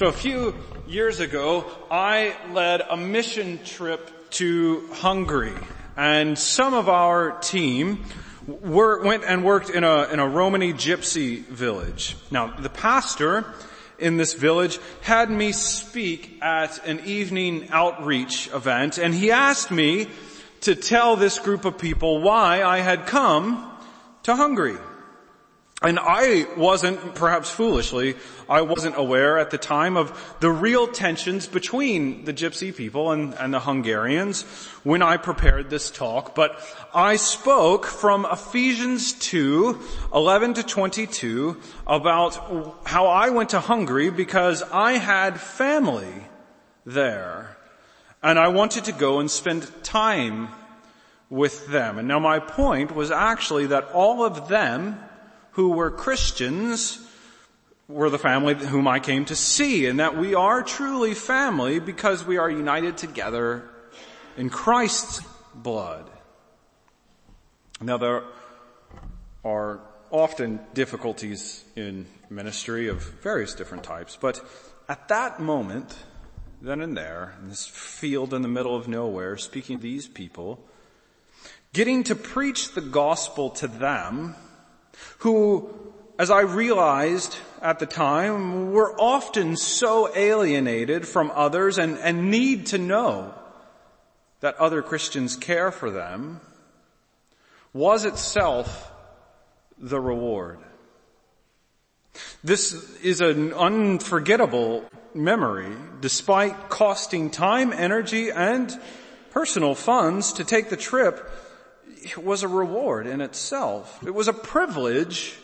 So a few years ago, I led a mission trip to Hungary and some of our team were, went and worked in a, in a Romani gypsy village. Now, the pastor in this village had me speak at an evening outreach event and he asked me to tell this group of people why I had come to Hungary. And I wasn't, perhaps foolishly, I wasn't aware at the time of the real tensions between the gypsy people and, and, the Hungarians when I prepared this talk, but I spoke from Ephesians 2, 11 to 22 about how I went to Hungary because I had family there. And I wanted to go and spend time with them. And now my point was actually that all of them who were Christians were the family whom I came to see and that we are truly family because we are united together in Christ's blood. Now there are often difficulties in ministry of various different types, but at that moment, then and there, in this field in the middle of nowhere, speaking to these people, getting to preach the gospel to them who, as I realized at the time, were often so alienated from others and, and need to know that other Christians care for them, was itself the reward. This is an unforgettable memory, despite costing time, energy, and personal funds to take the trip was a reward in itself. It was a privilege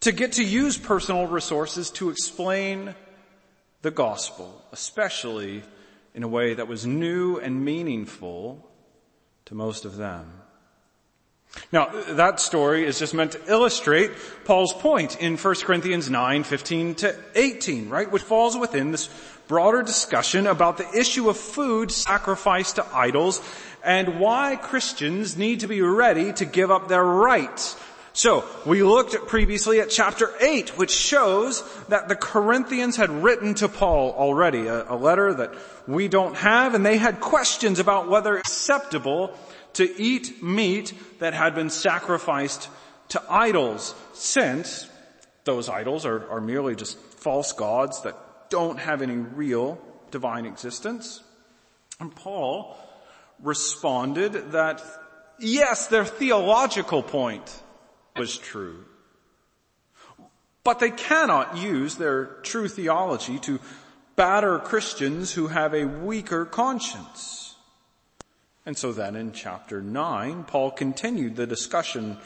to get to use personal resources to explain the gospel, especially in a way that was new and meaningful to most of them. Now, that story is just meant to illustrate Paul's point in 1 Corinthians 9, 15 to 18, right? Which falls within this broader discussion about the issue of food sacrificed to idols and why Christians need to be ready to give up their rights. So, we looked at previously at chapter 8, which shows that the Corinthians had written to Paul already, a, a letter that we don't have, and they had questions about whether it's acceptable to eat meat that had been sacrificed to idols, since those idols are, are merely just false gods that don't have any real divine existence. And Paul responded that yes, their theological point was true. But they cannot use their true theology to batter Christians who have a weaker conscience. And so then in chapter 9, Paul continued the discussion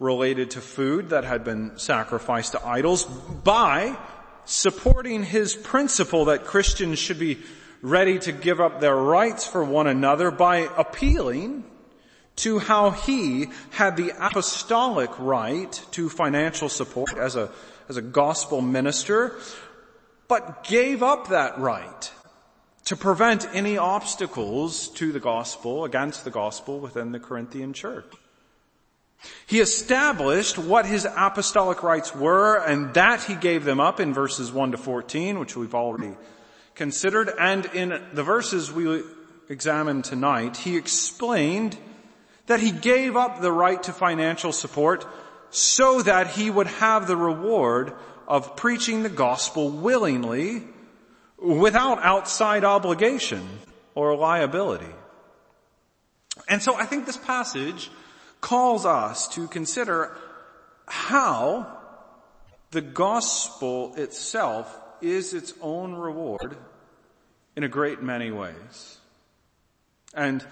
related to food that had been sacrificed to idols by supporting his principle that Christians should be ready to give up their rights for one another by appealing to how he had the apostolic right to financial support as a, as a gospel minister, but gave up that right to prevent any obstacles to the gospel, against the gospel within the Corinthian church. He established what his apostolic rights were and that he gave them up in verses 1 to 14, which we've already considered. And in the verses we examine tonight, he explained that he gave up the right to financial support so that he would have the reward of preaching the gospel willingly without outside obligation or liability. And so I think this passage calls us to consider how the gospel itself is its own reward in a great many ways. And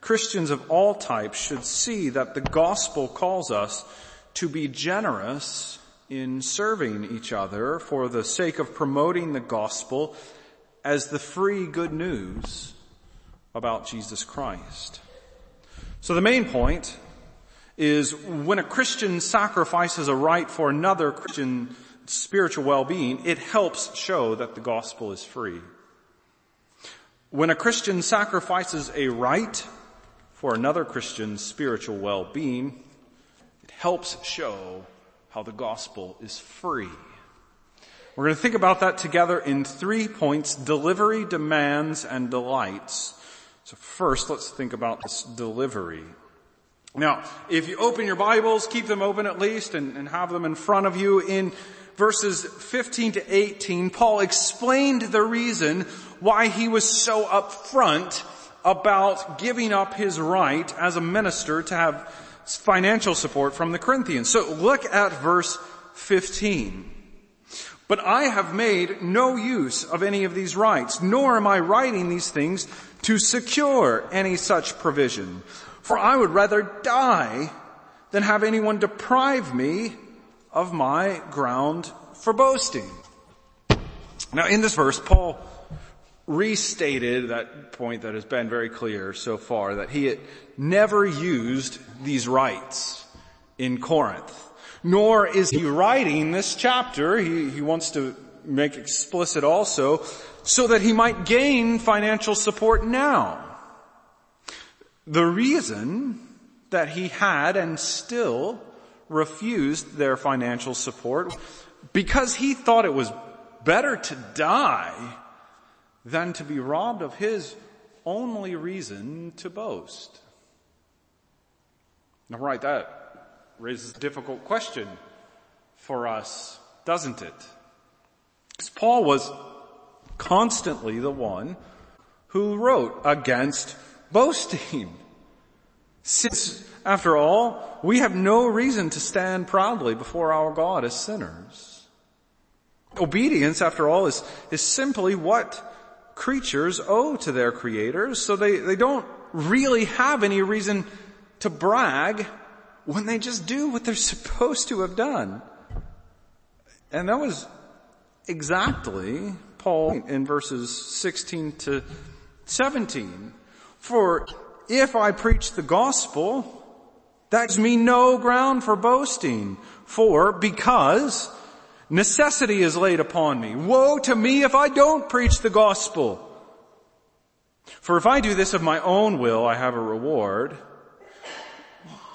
Christians of all types should see that the gospel calls us to be generous in serving each other for the sake of promoting the gospel as the free good news about Jesus Christ. So the main point is when a Christian sacrifices a right for another Christian spiritual well-being, it helps show that the gospel is free. When a Christian sacrifices a right for another Christian's spiritual well-being, it helps show how the gospel is free. We're going to think about that together in three points, delivery, demands, and delights. So first, let's think about this delivery. Now, if you open your Bibles, keep them open at least and, and have them in front of you. In verses 15 to 18, Paul explained the reason why he was so upfront about giving up his right as a minister to have financial support from the Corinthians. So look at verse 15. But I have made no use of any of these rights, nor am I writing these things to secure any such provision. For I would rather die than have anyone deprive me of my ground for boasting. Now in this verse, Paul restated that point that has been very clear so far, that he had never used these rights in Corinth. Nor is he writing this chapter, he, he wants to make explicit also, so that he might gain financial support now. The reason that he had and still refused their financial support because he thought it was better to die than to be robbed of his only reason to boast. Now right, that raises a difficult question for us, doesn't it? Because Paul was constantly the one who wrote against boasting. Since, after all, we have no reason to stand proudly before our God as sinners. Obedience, after all, is, is simply what creatures owe to their creators, so they, they don't really have any reason to brag when they just do what they're supposed to have done. And that was exactly Paul in verses 16 to 17. For if I preach the gospel, that gives me no ground for boasting. For because Necessity is laid upon me. Woe to me if I don't preach the gospel. For if I do this of my own will, I have a reward.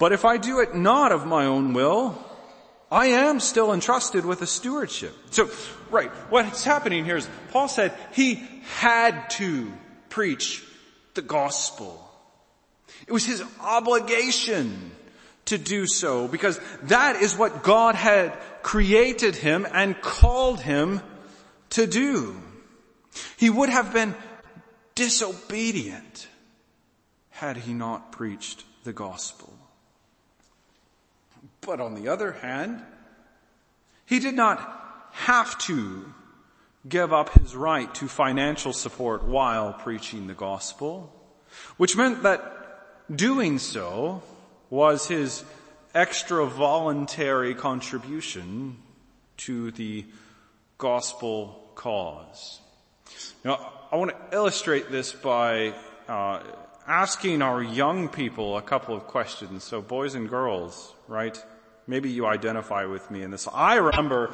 But if I do it not of my own will, I am still entrusted with a stewardship. So, right, what's happening here is Paul said he had to preach the gospel. It was his obligation to do so because that is what God had created him and called him to do. He would have been disobedient had he not preached the gospel. But on the other hand, he did not have to give up his right to financial support while preaching the gospel, which meant that doing so was his extra voluntary contribution to the gospel cause. Now, I want to illustrate this by uh, asking our young people a couple of questions. So boys and girls, right? Maybe you identify with me in this. I remember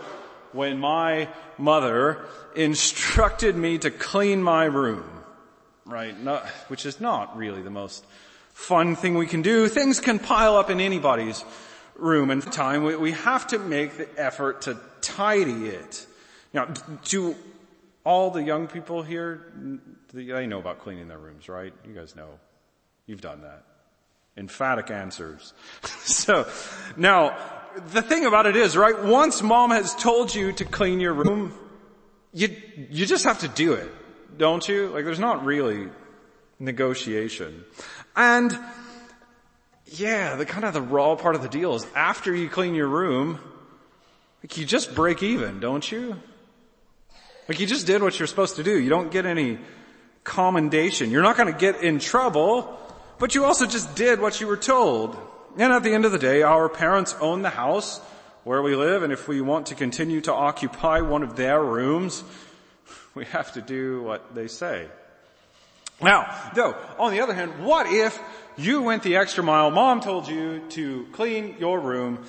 when my mother instructed me to clean my room, right? Not, which is not really the most fun thing we can do. Things can pile up in anybody's room and time. We, have to make the effort to tidy it. Now, to all the young people here, they know about cleaning their rooms, right? You guys know. You've done that. Emphatic answers. so, now, the thing about it is, right, once mom has told you to clean your room, you, you just have to do it, don't you? Like there's not really negotiation. And yeah, the kind of the raw part of the deal is after you clean your room, like you just break even, don't you? Like you just did what you're supposed to do. You don't get any commendation. You're not going to get in trouble, but you also just did what you were told. And at the end of the day, our parents own the house where we live, and if we want to continue to occupy one of their rooms, we have to do what they say. Now, though, on the other hand, what if you went the extra mile, mom told you to clean your room,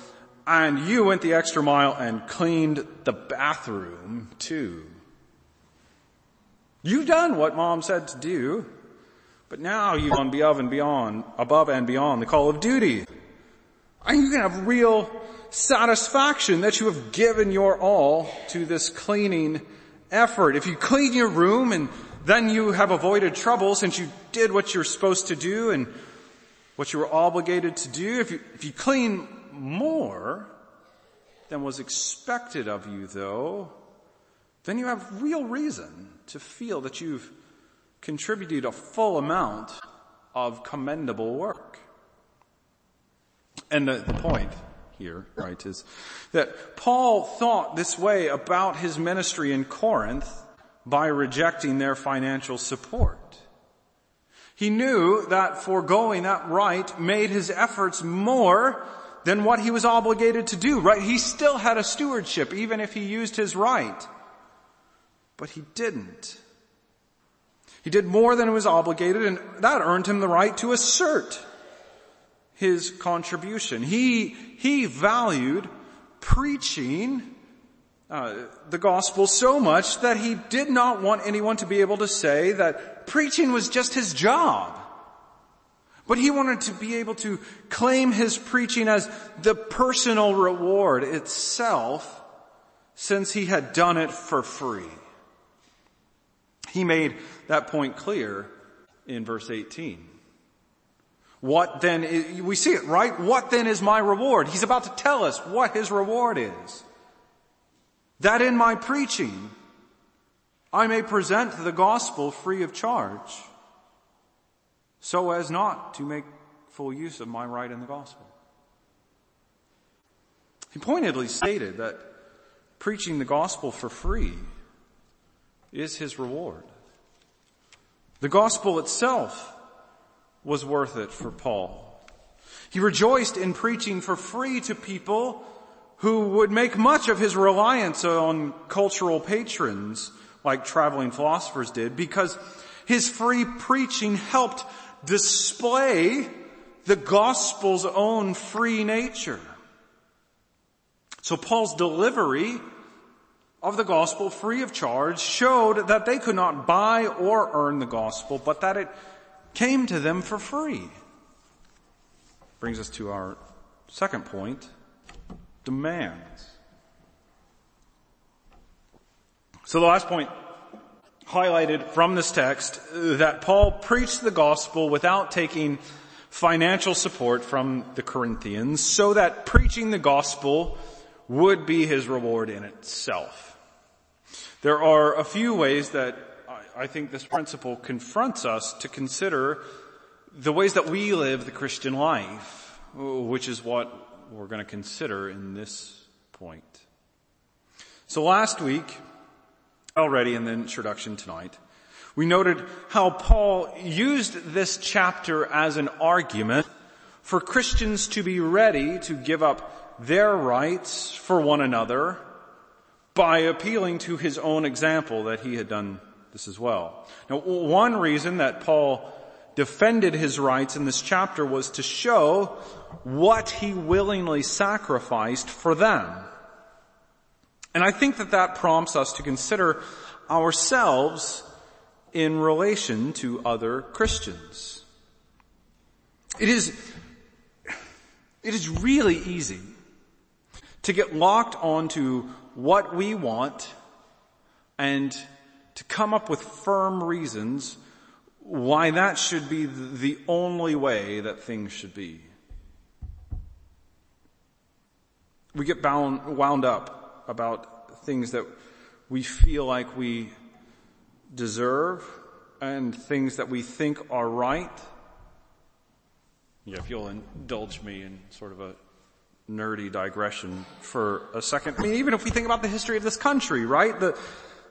and you went the extra mile and cleaned the bathroom too? You've done what mom said to do, but now you've gone above and beyond, above and beyond the call of duty. And you can have real satisfaction that you have given your all to this cleaning effort. If you clean your room and then you have avoided trouble since you did what you're supposed to do and what you were obligated to do, if you, if you clean more than was expected of you though, then you have real reason to feel that you've contributed a full amount of commendable work. And the, the point here, right, is that Paul thought this way about his ministry in Corinth by rejecting their financial support. He knew that foregoing that right made his efforts more than what he was obligated to do, right? He still had a stewardship even if he used his right. But he didn't. He did more than he was obligated and that earned him the right to assert his contribution. He, he valued preaching uh, the gospel so much that he did not want anyone to be able to say that preaching was just his job. But he wanted to be able to claim his preaching as the personal reward itself since he had done it for free. He made that point clear in verse 18. What then, is, we see it, right? What then is my reward? He's about to tell us what his reward is. That in my preaching, I may present the gospel free of charge, so as not to make full use of my right in the gospel. He pointedly stated that preaching the gospel for free is his reward. The gospel itself was worth it for Paul. He rejoiced in preaching for free to people who would make much of his reliance on cultural patrons like traveling philosophers did because his free preaching helped display the gospel's own free nature. So Paul's delivery of the gospel free of charge showed that they could not buy or earn the gospel, but that it came to them for free. Brings us to our second point, demands. So the last point highlighted from this text that Paul preached the gospel without taking financial support from the Corinthians so that preaching the gospel would be his reward in itself. There are a few ways that I think this principle confronts us to consider the ways that we live the Christian life, which is what we're going to consider in this point. So last week, already in the introduction tonight, we noted how Paul used this chapter as an argument for Christians to be ready to give up their rights for one another by appealing to his own example that he had done this as well. Now, one reason that Paul defended his rights in this chapter was to show what he willingly sacrificed for them. And I think that that prompts us to consider ourselves in relation to other Christians. It is, it is really easy to get locked onto what we want and to come up with firm reasons why that should be the only way that things should be. We get bound, wound up about things that we feel like we deserve and things that we think are right. Yeah, if you'll indulge me in sort of a nerdy digression for a second. I mean, even if we think about the history of this country, right? The,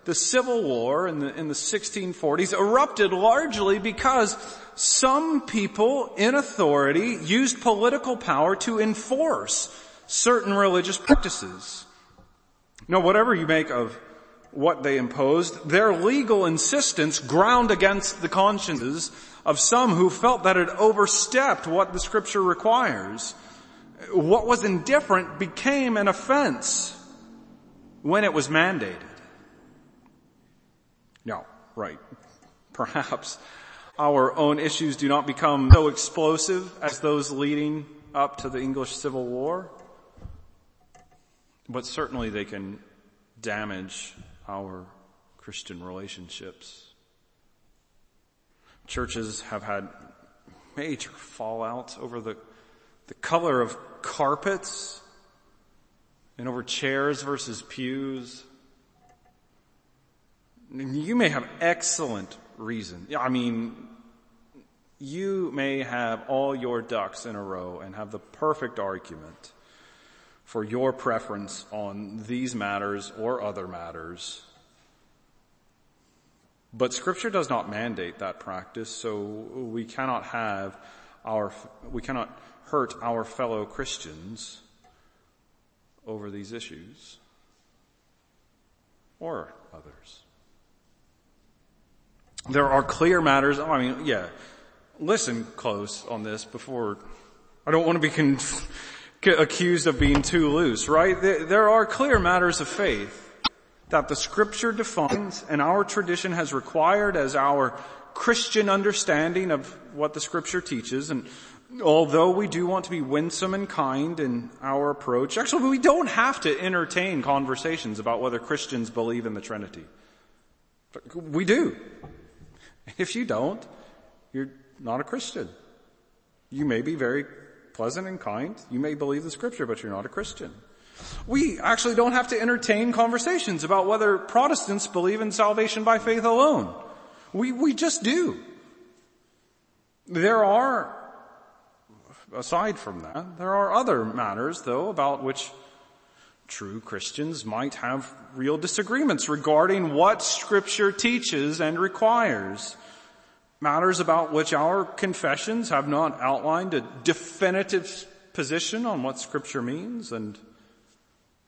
the Civil War in the, in the 1640s erupted largely because some people in authority used political power to enforce certain religious practices. Now, whatever you make of what they imposed, their legal insistence ground against the consciences of some who felt that it overstepped what the scripture requires. What was indifferent became an offense when it was mandated. No, right. Perhaps our own issues do not become so explosive as those leading up to the English Civil War. But certainly they can damage our Christian relationships. Churches have had major fallout over the, the color of carpets and over chairs versus pews. You may have excellent reason. I mean, you may have all your ducks in a row and have the perfect argument for your preference on these matters or other matters. But scripture does not mandate that practice, so we cannot have our, we cannot hurt our fellow Christians over these issues or others. There are clear matters, oh, I mean, yeah, listen close on this before, I don't want to be con- accused of being too loose, right? There are clear matters of faith that the scripture defines and our tradition has required as our Christian understanding of what the scripture teaches. And although we do want to be winsome and kind in our approach, actually we don't have to entertain conversations about whether Christians believe in the Trinity. We do. If you don't, you're not a Christian. You may be very pleasant and kind. You may believe the scripture, but you're not a Christian. We actually don't have to entertain conversations about whether Protestants believe in salvation by faith alone. We, we just do. There are, aside from that, there are other matters though about which true Christians might have real disagreements regarding what scripture teaches and requires. Matters about which our confessions have not outlined a definitive position on what scripture means and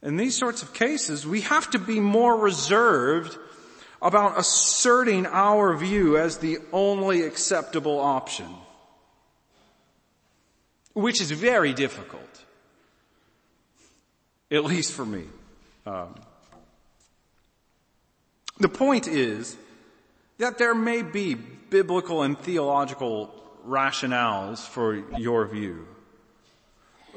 in these sorts of cases, we have to be more reserved about asserting our view as the only acceptable option. Which is very difficult. At least for me. Um, the point is that there may be biblical and theological rationales for your view.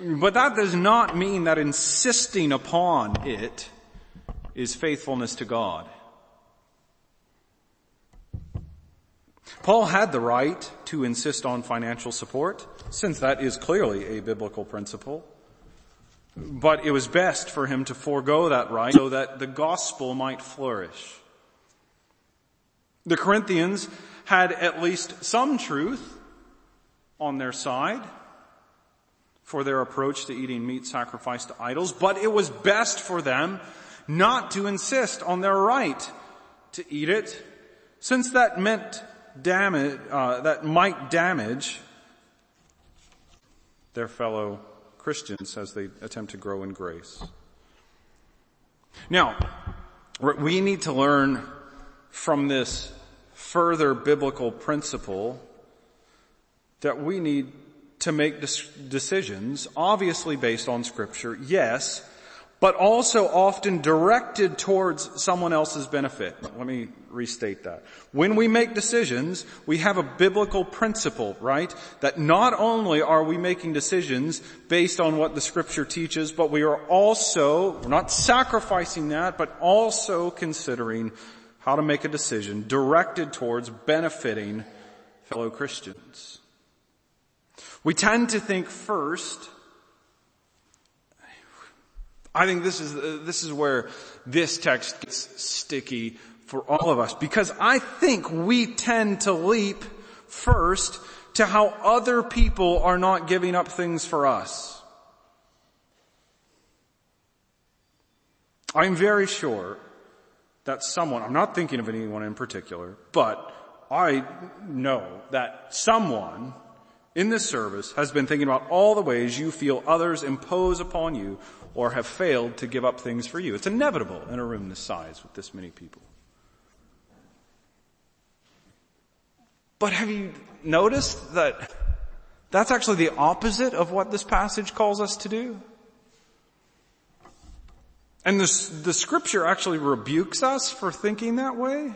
But that does not mean that insisting upon it is faithfulness to God. Paul had the right to insist on financial support, since that is clearly a biblical principle. But it was best for him to forego that right so that the gospel might flourish. The Corinthians had at least some truth on their side for their approach to eating meat sacrificed to idols, but it was best for them not to insist on their right to eat it, since that meant damage, uh, that might damage their fellow Christians as they attempt to grow in grace. Now, we need to learn from this further biblical principle that we need to make decisions, obviously based on scripture, yes, but also often directed towards someone else's benefit. Let me restate that. When we make decisions, we have a biblical principle, right? That not only are we making decisions based on what the scripture teaches, but we are also, we're not sacrificing that, but also considering how to make a decision directed towards benefiting fellow Christians. We tend to think first, I think this is, this is where this text gets sticky for all of us because I think we tend to leap first to how other people are not giving up things for us. I'm very sure that someone, I'm not thinking of anyone in particular, but I know that someone in this service has been thinking about all the ways you feel others impose upon you or have failed to give up things for you. It's inevitable in a room this size with this many people. But have you noticed that that's actually the opposite of what this passage calls us to do? And this, the scripture actually rebukes us for thinking that way.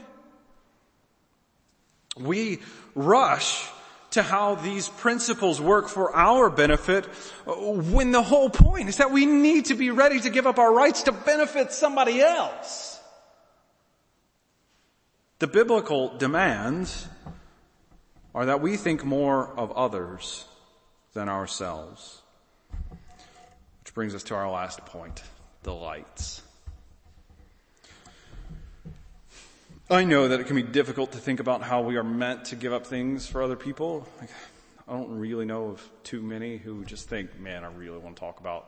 We rush to how these principles work for our benefit when the whole point is that we need to be ready to give up our rights to benefit somebody else. The biblical demands are that we think more of others than ourselves. Which brings us to our last point, delights. I know that it can be difficult to think about how we are meant to give up things for other people. I don't really know of too many who just think, man, I really want to talk about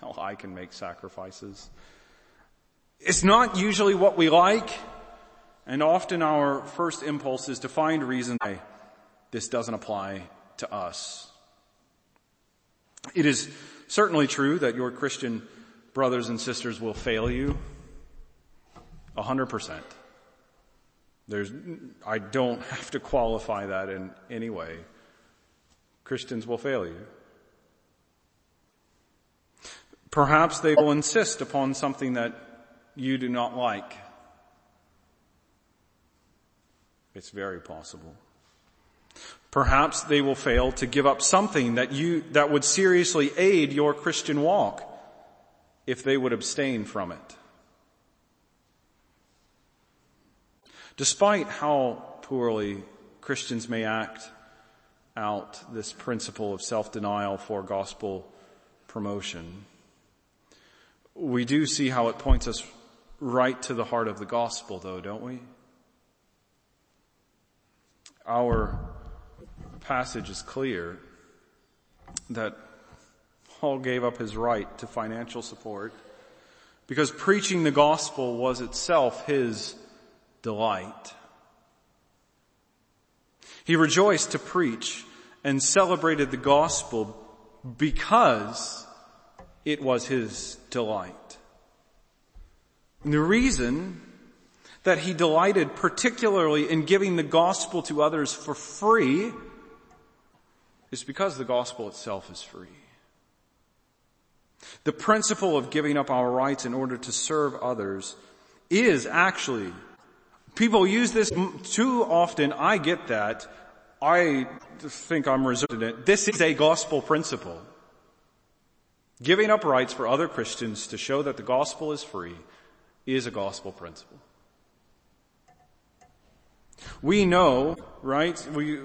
how I can make sacrifices. It's not usually what we like, and often our first impulse is to find reasons why this doesn't apply to us. It is certainly true that your Christian brothers and sisters will fail you. A hundred percent. There's, I don't have to qualify that in any way. Christians will fail you. Perhaps they will insist upon something that you do not like. It's very possible. Perhaps they will fail to give up something that you, that would seriously aid your Christian walk if they would abstain from it. Despite how poorly Christians may act out this principle of self-denial for gospel promotion, we do see how it points us right to the heart of the gospel though, don't we? Our passage is clear that Paul gave up his right to financial support because preaching the gospel was itself his delight. He rejoiced to preach and celebrated the gospel because it was his delight. And the reason that he delighted particularly in giving the gospel to others for free is because the gospel itself is free. The principle of giving up our rights in order to serve others is actually People use this too often. I get that. I think I'm it. This is a gospel principle. Giving up rights for other Christians to show that the gospel is free is a gospel principle. We know, right? We,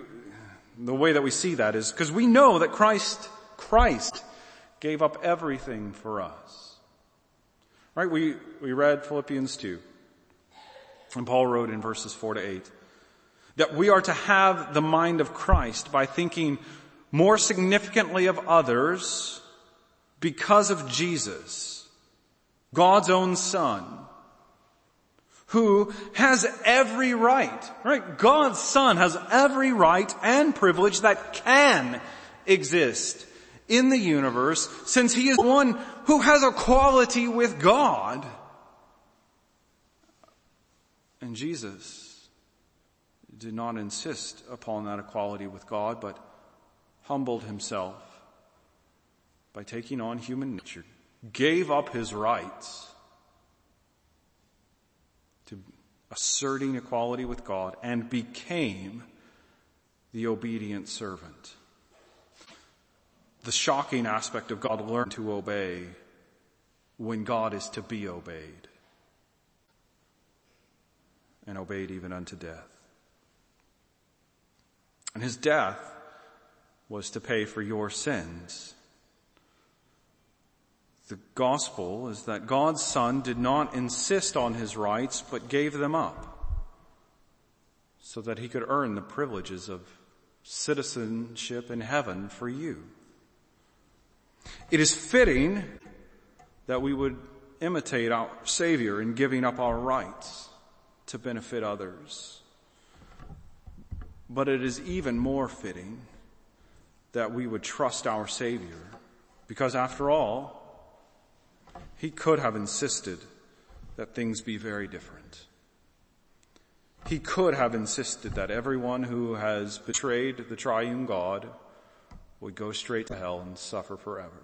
the way that we see that is because we know that Christ, Christ gave up everything for us. Right? We, we read Philippians 2. And Paul wrote in verses four to eight that we are to have the mind of Christ by thinking more significantly of others because of Jesus, God's own son, who has every right, right? God's son has every right and privilege that can exist in the universe since he is one who has equality with God. And Jesus did not insist upon that equality with God, but humbled himself by taking on human nature, gave up his rights to asserting equality with God and became the obedient servant. The shocking aspect of God learned to obey when God is to be obeyed and obeyed even unto death. And his death was to pay for your sins. The gospel is that God's son did not insist on his rights, but gave them up so that he could earn the privileges of citizenship in heaven for you. It is fitting that we would imitate our Savior in giving up our rights to benefit others. But it is even more fitting that we would trust our Savior because after all, He could have insisted that things be very different. He could have insisted that everyone who has betrayed the triune God would go straight to hell and suffer forever.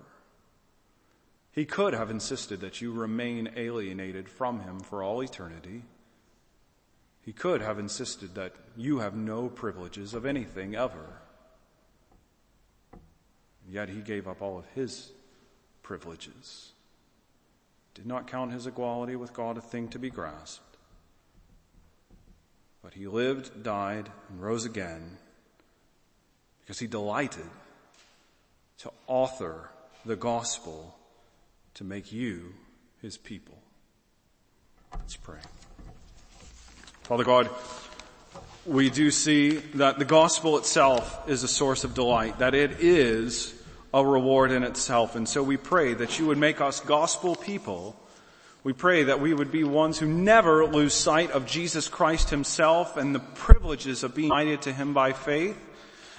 He could have insisted that you remain alienated from Him for all eternity. He could have insisted that you have no privileges of anything ever. Yet he gave up all of his privileges. Did not count his equality with God a thing to be grasped. But he lived, died, and rose again because he delighted to author the gospel to make you his people. Let's pray. Father God, we do see that the gospel itself is a source of delight, that it is a reward in itself. And so we pray that you would make us gospel people. We pray that we would be ones who never lose sight of Jesus Christ himself and the privileges of being united to him by faith.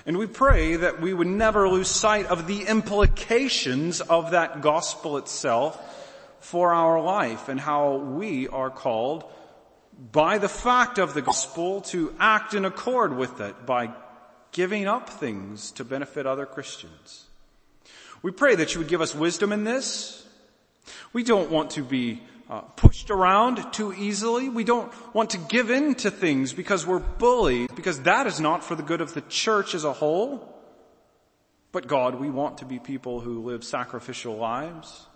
And we pray that we would never lose sight of the implications of that gospel itself for our life and how we are called by the fact of the gospel to act in accord with it by giving up things to benefit other Christians. We pray that you would give us wisdom in this. We don't want to be uh, pushed around too easily. We don't want to give in to things because we're bullied, because that is not for the good of the church as a whole. But God, we want to be people who live sacrificial lives,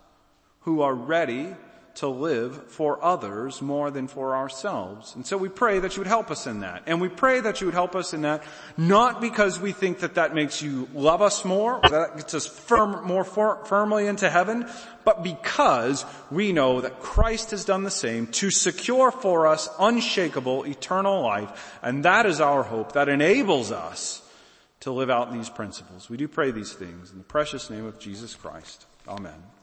who are ready to live for others more than for ourselves. And so we pray that you would help us in that. And we pray that you would help us in that, not because we think that that makes you love us more, or that gets us firm, more for, firmly into heaven, but because we know that Christ has done the same to secure for us unshakable eternal life. And that is our hope that enables us to live out these principles. We do pray these things in the precious name of Jesus Christ. Amen.